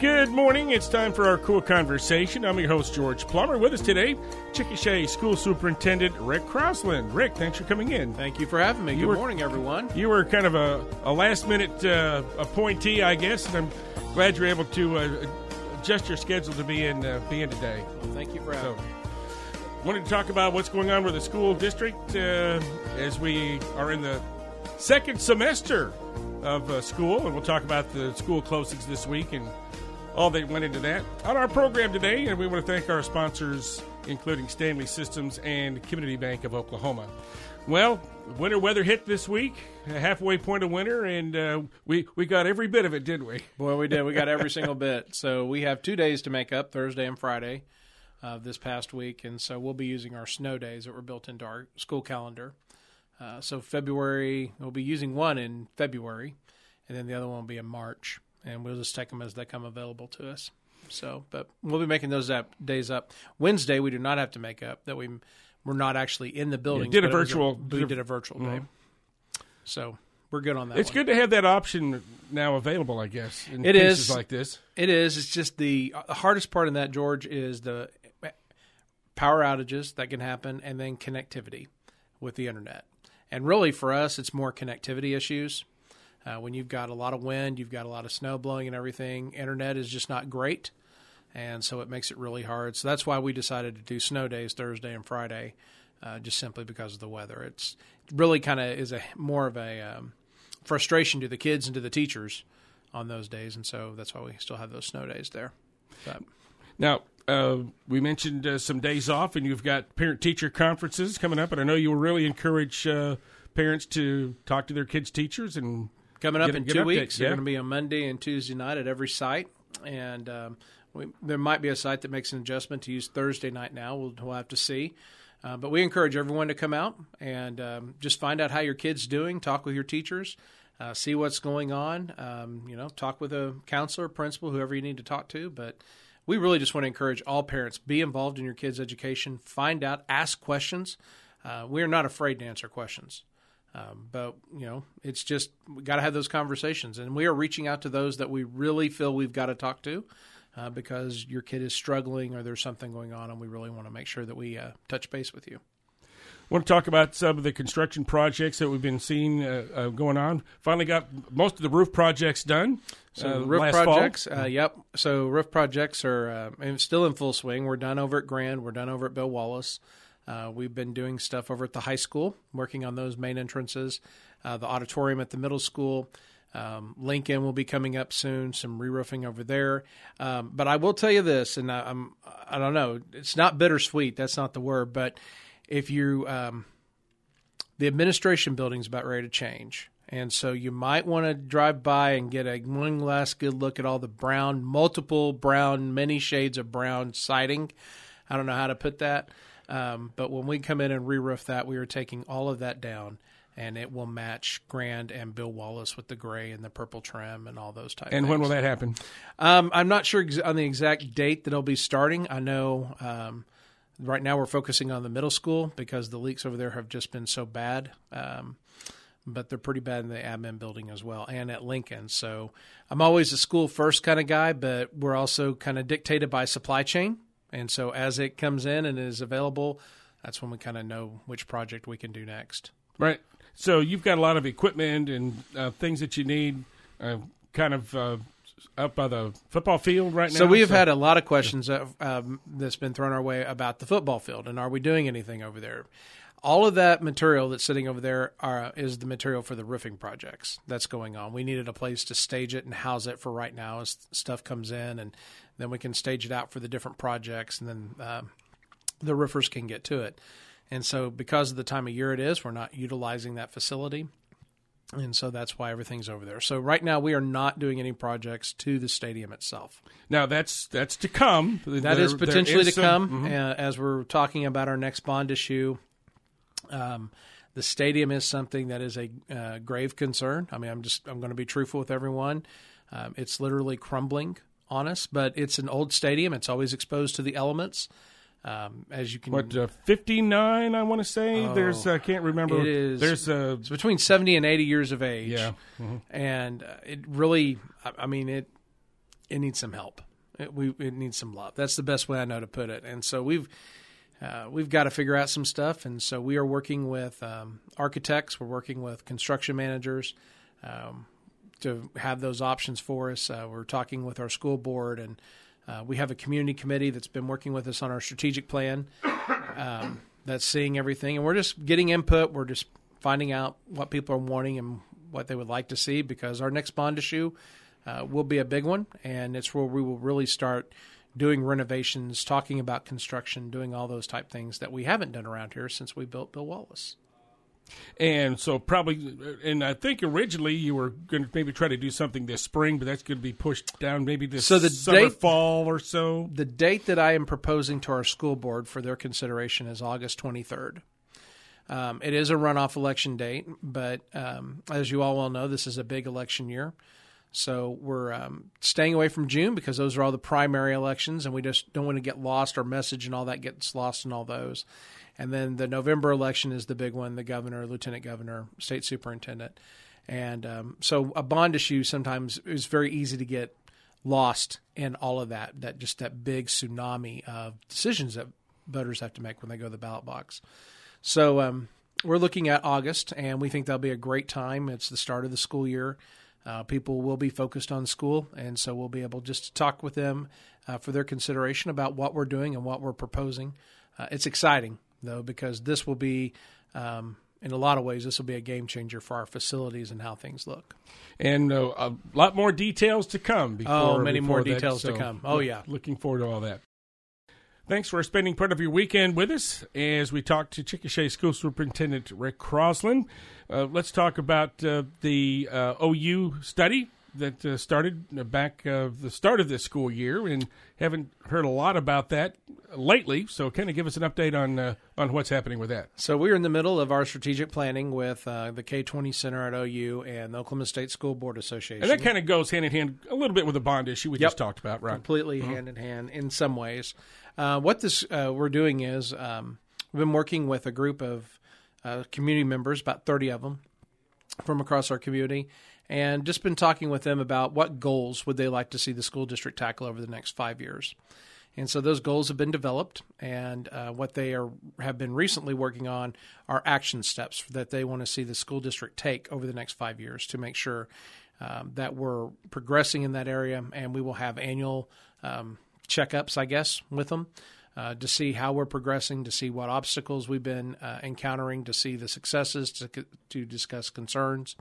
Good morning. It's time for our KOOL Konversation. I'm your host, George Plummer. With us today, Chickasha School Superintendent Rick Croslin. Rick, thanks for coming in. Thank you for having me. You Good were- morning, everyone. You were kind of a, a last minute uh, appointee, I guess, and I'm glad you're able to uh, adjust your schedule to be in, uh, be in today. Well, thank you for having So, me. wanted to talk about what's going on with the school district uh, as we are in the second semester of uh, school, and we'll talk about the school closings this week and all that went into that on our program today. And we want to thank our sponsors, including Stanley Systems and Community Bank of Oklahoma. Well, winter weather hit this week, a halfway point of winter, and uh, we we got every bit of it, didn't we? Boy, we did. We got every single bit. So we have two days to make up Thursday and Friday of this past week. And so we'll be using our snow days that were built into our school calendar. Uh, so February, we'll be using one in February, and then the other one will be in March. And we'll just take them as they come available to us. So, but we'll be making those up, days up. Wednesday, we do not have to make up that we we're not actually in the building. did a virtual- we did a virtual mm-hmm. day. So we're good on that. It's one. good to have that option now available, I guess. In It cases is. like this. It is. It's just the, uh, the hardest part in that, George, is the uh, power outages that can happen and then connectivity with the internet. And really, for us, it's more connectivity issues. Uh, when you've got a lot of wind, you've got a lot of snow blowing and everything, internet is just not great. And so it makes it really hard. So that's why we decided to do snow days Thursday and Friday, uh, just simply because of the weather. It's really kind of is a more of a um, frustration to the kids and to the teachers on those days, and so that's why we still have those snow days there. But Now, uh, we mentioned uh, some days off, and you've got parent teacher conferences coming up, and I know you will really encourage uh, parents to talk to their kids' teachers. And coming up Get- in get two weeks, they're going to be on Monday and Tuesday night at every site, and um, we, there might be a site that makes an adjustment to use Thursday night. Now we'll, we'll have to see. Uh, but we encourage everyone to come out and um, just find out how your kid's doing. Talk with your teachers, uh, see what's going on. Um, you know, talk with a counselor, principal, whoever you need to talk to. But we really just want to encourage all parents be involved in your kids' education. Find out, ask questions. Uh, we are not afraid to answer questions. Um, but you know, it's just we got to have those conversations, and we are reaching out to those that we really feel we've got to talk to, uh, because your kid is struggling or there's something going on, and we really want to make sure that we uh, touch base with you. I want to talk about some of the construction projects that we've been seeing uh, uh, going on. Finally, got most of the roof projects done. So uh, roof projects, uh, yep. So roof projects are uh, still in full swing. We're done over at Grand. We're done over at Bill Wallace. Uh, we've been doing stuff over at the high school, working on those main entrances, uh, the auditorium at the middle school. Um, Lincoln will be coming up soon. Some re-roofing over there. Um, but I will tell you this, and I, I'm I don't know. It's not bittersweet. That's not the word. But if you um, the administration building's about ready to change. And so you might want to drive by and get a one last good look at all the brown, multiple brown, many shades of brown siding. I don't know how to put that. Um, but when we come in and re roof that, we are taking all of that down and it will match Grand and Bill Wallace with the gray and the purple trim and all those type And things. when will that happen? Um, I'm not sure ex- on the exact date that it'll be starting. I know um, right now we're focusing on the middle school because the leaks over there have just been so bad. Um, but they're pretty bad in the admin building as well and at Lincoln. So I'm always a school first kind of guy, but we're also kind of dictated by supply chain. And so as it comes in and is available, that's when we kind of know which project we can do next. Right. So you've got a lot of equipment and uh, things that you need, uh, kind of uh, up by the football field right now. So we have had a lot of questions that, um, that's been thrown our way about the football field and are we doing anything over there? All of that material that's sitting over there are, is the material for the roofing projects that's going on. We needed a place to stage it and house it for right now as stuff comes in, and then we can stage it out for the different projects, and then uh, the roofers can get to it. And so, because of the time of year it is, we're not utilizing that facility. And so that's why everything's over there. So right now we are not doing any projects to the stadium itself. now that's that's to come. That There- is potentially is to some- come uh, as we're talking about our next bond issue. Um, the stadium is something that is a uh, grave concern. I mean, I'm just I'm going to be truthful with everyone. Um, it's literally crumbling on us, but it's an old stadium. It's always exposed to the elements. Um, as you can, What uh, fifty nine? I want to say. There's I can't remember. Oh. It is- There's uh, it's between 70 and 80 years of age. yeah. and uh, it really i I mean it it needs some help. It, we it needs some love. That's the best way I know to put it. And so we've uh, we've got to figure out some stuff. And so we are working with um, architects. We're working with construction managers um, to have those options for us. Uh, we're talking with our school board, and uh, we have a community committee that's been working with us on our strategic plan. Um, that's seeing everything, and we're just getting input. We're just finding out what people are wanting and what they would like to see because our next bond issue uh, will be a big one, and it's where we will really start doing renovations, talking about construction, doing all those type things that we haven't done around here since we built Bill Wallace. And so probably, and I think originally you were going to maybe try to do something this spring, but that's going to be pushed down maybe this so the summer, date, fall or so. The date that I am proposing to our school board for their consideration is August 23rd. Um, it is a runoff election date, but um, as you all well know, this is a big election year. So we're um, staying away from June because those are all the primary elections, and we just don't want to get lost. Our message and all that gets lost in all those. And then the November election is the big one: the governor, lieutenant governor, state superintendent. And um, so a bond issue sometimes is very easy to get lost in all of that. That just that big tsunami of decisions that voters have to make when they go to the ballot box. So um, we're looking at August, and we think that'll be a great time. It's the start of the school year. Uh, people will be focused on school, and so we'll be able just to talk with them uh, for their consideration about what we're doing and what we're proposing. Uh, it's exciting though because this will be, um, in a lot of ways, this will be a game changer for our facilities and how things look. And uh, a lot more details to come. Before, oh, many more that, details so to come. Oh yeah, looking forward to all that. Thanks for spending part of your weekend with us as we talk to Chickasha School Superintendent Rick Croslin. Uh, let's talk about uh, the uh, OU study that uh, started back uh, the start of this school year, and haven't heard a lot about that lately. So, kind of give us an update on uh, on what's happening with that. So, we're in the middle of our strategic planning with the K twenty Center at OU and the Oklahoma State School Board Association, and that kind of goes hand in hand a little bit with the bond issue we yep. just talked about, right? Completely mm-hmm. hand in hand in some ways. what this we're doing is um, we've been working with a group of uh, community members, about 30 of them from across our community, and just been talking with them about what goals would they like to see the school district tackle over the next five years. And so those goals have been developed, and uh, what they are have been recently working on are action steps that they want to see the school district take over the next five years to make sure um, that we're progressing in that area, and we will have annual um, checkups, I guess, with them uh, to see how we're progressing, to see what obstacles we've been uh, encountering, to see the successes, to, to discuss concerns.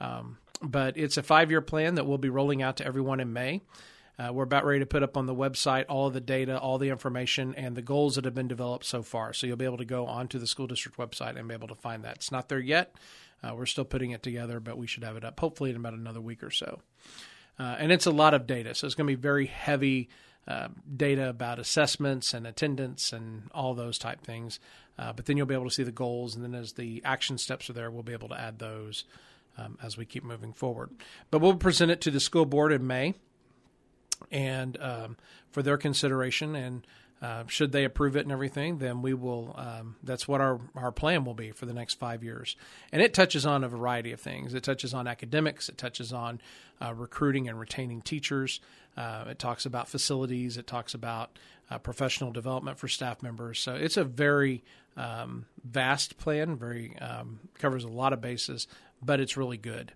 Um, but it's a five year plan that we'll be rolling out to everyone in May. Uh, we're about ready to put up on the website all of the data, all the information, and the goals that have been developed so far. So you'll be able to go onto the school district website and be able to find that. It's not there yet. Uh, we're still putting it together, but we should have it up hopefully in about another week or so. Uh, and it's a lot of data, so it's going to be very heavy uh, data about assessments and attendance and all those type things. Uh, but then you'll be able to see the goals, and then as the action steps are there, we'll be able to add those um, as we keep moving forward. But we'll present it to the school board in May, and um, for their consideration. And uh, should they approve it and everything, then we will. Um, that's what our our plan will be for the next five years. And it touches on a variety of things. It touches on academics. It touches on uh, recruiting and retaining teachers. Uh, it talks about facilities. It talks about uh, professional development for staff members. So it's a very um, vast plan. Very um, covers a lot of bases, but it's really good,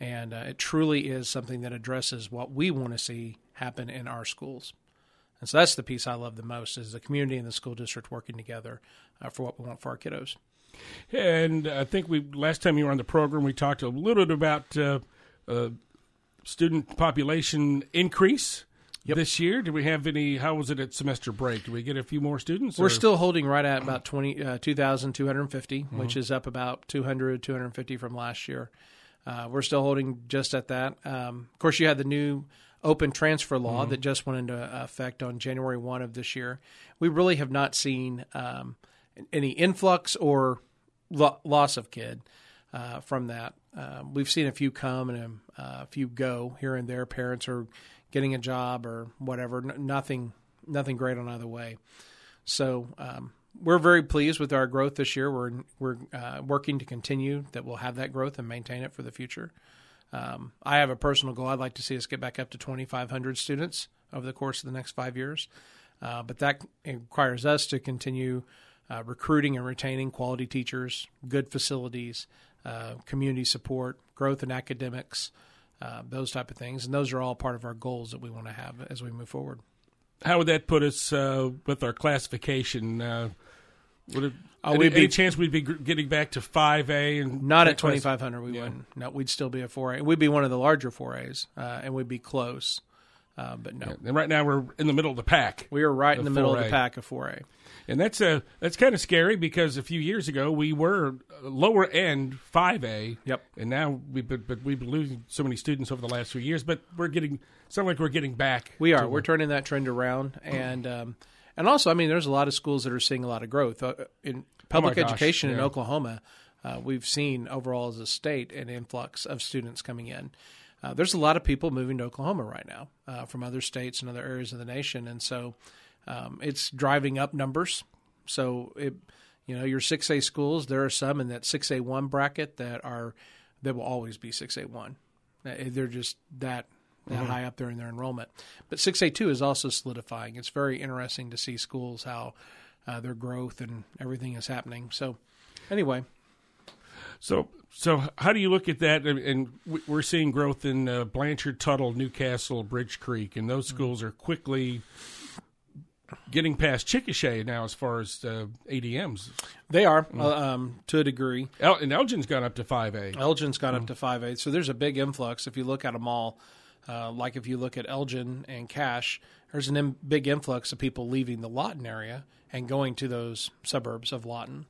and uh, it truly is something that addresses what we want to see happen in our schools. And so that's the piece I love the most is the community and the school district working together uh, for what we want for our kiddos. And I think we last time you were on the program, we talked a little bit about uh, uh, student population increase. Yep. This year, did we have any? How was it at semester break? Did we get a few more students? We're or? still holding right at about 20, uh, 2,250, mm-hmm. which is up about 200, 250 from last year. Uh, we're still holding just at that. Um, of course, you had the new open transfer law mm-hmm. that just went into effect on January 1 of this year. We really have not seen um, any influx or lo- loss of kid uh, from that. Uh, we've seen a few come and a, uh, a, few go here and there. Parents are getting a job or whatever. N- nothing, nothing great on either way. So um, we're very pleased with our growth this year. We're we're uh, working to continue that we'll have that growth and maintain it for the future. Um, I have a personal goal. I'd like to see us get back up to 2,500 students over the course of the next five years. Uh, but that requires us to continue uh, recruiting and retaining quality teachers, good facilities, uh, community support, growth in academics, uh, those type of things. And those are all part of our goals that we want to have as we move forward. How would that put us uh, with our classification? Uh, would it, Uh, any, be- any chance we'd be getting back to five A and Not at 2,500, we Yeah. wouldn't. No, we'd still be a 4A. We'd be one of the larger 4As, uh, and we'd be close. Uh, but no, And right now we're in the middle of the pack, we are right in The middle of 4A. the pack of 4A. And that's uh, that's kind of scary because a few years ago we were lower end five A. Yep. And now we but, but we've been losing so many students over the last few years, but we're getting sound like we're getting back. We are. We're turning that trend around, and um, and also, I mean, there's a lot of schools that are seeing a lot of growth uh, in public Oh gosh, education in. Oklahoma. Uh, we've seen overall as a state an influx of students coming in. Uh, there's a lot of people moving to Oklahoma right now uh, from other states and other areas of the nation, and so um, it's driving up numbers. So it, you know, your six A schools, there are some in that six A one bracket that are that will always be six A one. They're just that that high up there in their enrollment. But 6A2 is also solidifying. It's very interesting to see schools how uh, their growth and everything is happening. So, anyway, So, so how do you look at that? And- And we- we're seeing growth in uh, Blanchard, Tuttle, Newcastle, Bridge Creek, and those schools are quickly getting past Chickasha now as far as uh, ADMs. they are uh, um, to a degree. El- and Elgin's gone up to five A. Elgin's gone up to 5A. So there's a big influx. If you look at them all, uh, like if you look at Elgin and Cash, there's a Im- big influx of people leaving the Lawton area and going to those suburbs of Lawton.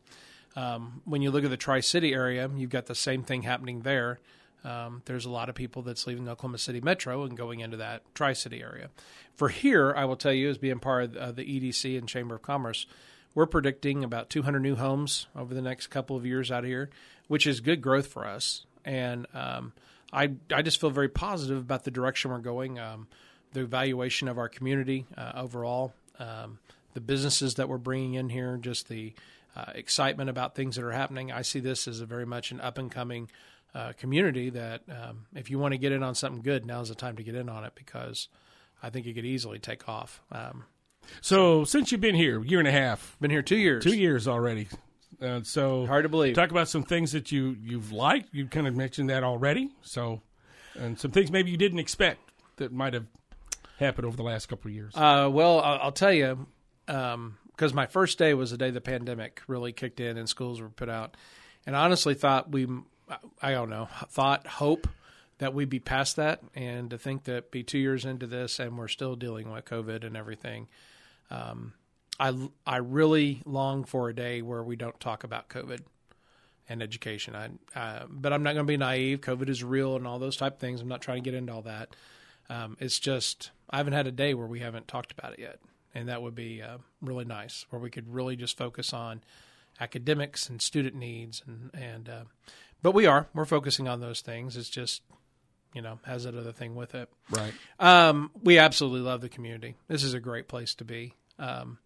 Um, when you look at the Tri City area, you've got the same thing happening there. Um, there's a lot of people that's leaving Oklahoma City Metro and going into that Tri City area. For here, I will tell you, as being part of uh, the EDC and Chamber of Commerce, we're predicting about 200 new homes over the next couple of years out here, which is good growth for us. And um, I, I just feel very positive about the direction we're going, um, the evaluation of our community uh, overall, um, the businesses that we're bringing in here, just the uh, excitement about things that are happening. I see this as a very much an up and coming uh, community that um, if you want to get in on something good, now's the time to get in on it because I think it could easily take off. Um, So since you've been here, a year and a half, been here two years. two years already. Uh, so Hard to believe. Talk about some things that you you've liked. You kind of mentioned that already. So, and some things maybe you didn't expect that might have happened over the last couple of years. Uh, well, I'll, I'll tell you, because my first day was the day the pandemic really kicked in and schools were put out, and I honestly thought we, I don't know, thought hope that we'd be past that, and to think that be two years into this and we're still dealing with COVID and everything. Um, I I really long for a day where we don't talk about COVID and education. I, uh, but I'm not going to be naive. COVID is real and all those type of things. I'm not trying to get into all that. Um, it's just I haven't had a day where we haven't talked about it yet, and that would be uh, really nice, where we could really just focus on academics and student needs, and and uh, but we are we're focusing on those things. It's just you know has that other thing with it. right. Um, we absolutely love the community. This is a great place to be. Um,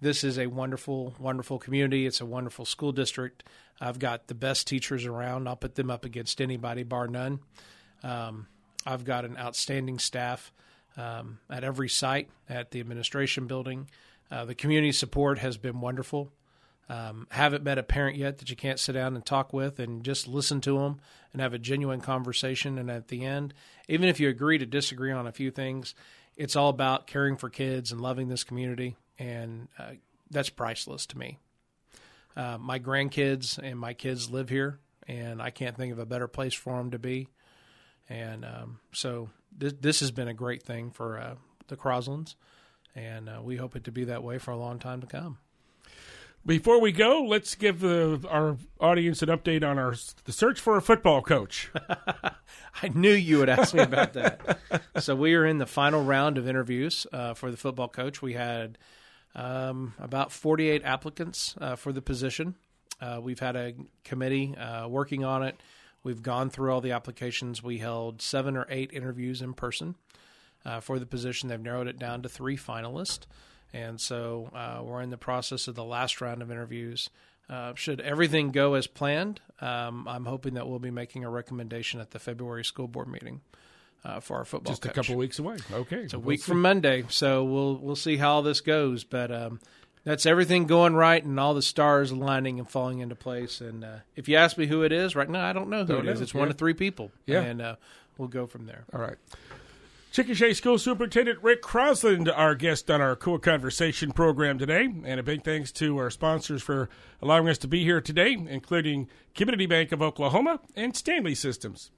this is a wonderful, wonderful community. It's a wonderful school district. I've got the best teachers around. I'll put them up against anybody, bar none. Um, I've got an outstanding staff um, at every site at the administration building. Uh, the community support has been wonderful. Um, haven't met a parent yet that you can't sit down and talk with and just listen to them and have a genuine conversation. And at the end, even if you agree to disagree on a few things, it's all about caring for kids and loving this community. And uh, that's priceless to me. Uh, my grandkids and my kids live here, and I can't think of a better place for them to be. And um, so this, this has been a great thing for uh, the Croslins, and uh, we hope it to be that way for a long time to come. Before we go, let's give the, our audience an update on our the search for a football coach. I knew you would ask me about that. so we are in the final round of interviews uh, for the football coach. We had um, about 48 applicants uh, for the position. Uh, we've had a committee uh, working on it. We've gone through all the applications. We held seven or eight interviews in person uh, for the position. They've narrowed it down to three finalists. And so uh, we're in the process of the last round of interviews. uh, should everything go as planned, um, I'm hoping that we'll be making a recommendation at the February school board meeting uh, for our football. Just coach. a couple weeks away. Okay, it's a week from Monday, so we'll we'll see how this goes. But um, that's everything going right and all the stars aligning and falling into place. And uh, if you ask me who it is, right now I don't know who Don't it is. know, It's yeah. one of three people. Yeah. and uh, we'll go from there. All right. Chickasha School Superintendent Rick Croslin, our guest on our KOOL Konversation program today. And a big thanks to our sponsors for allowing us to be here today, including Community Bank of Oklahoma and Stanley Systems.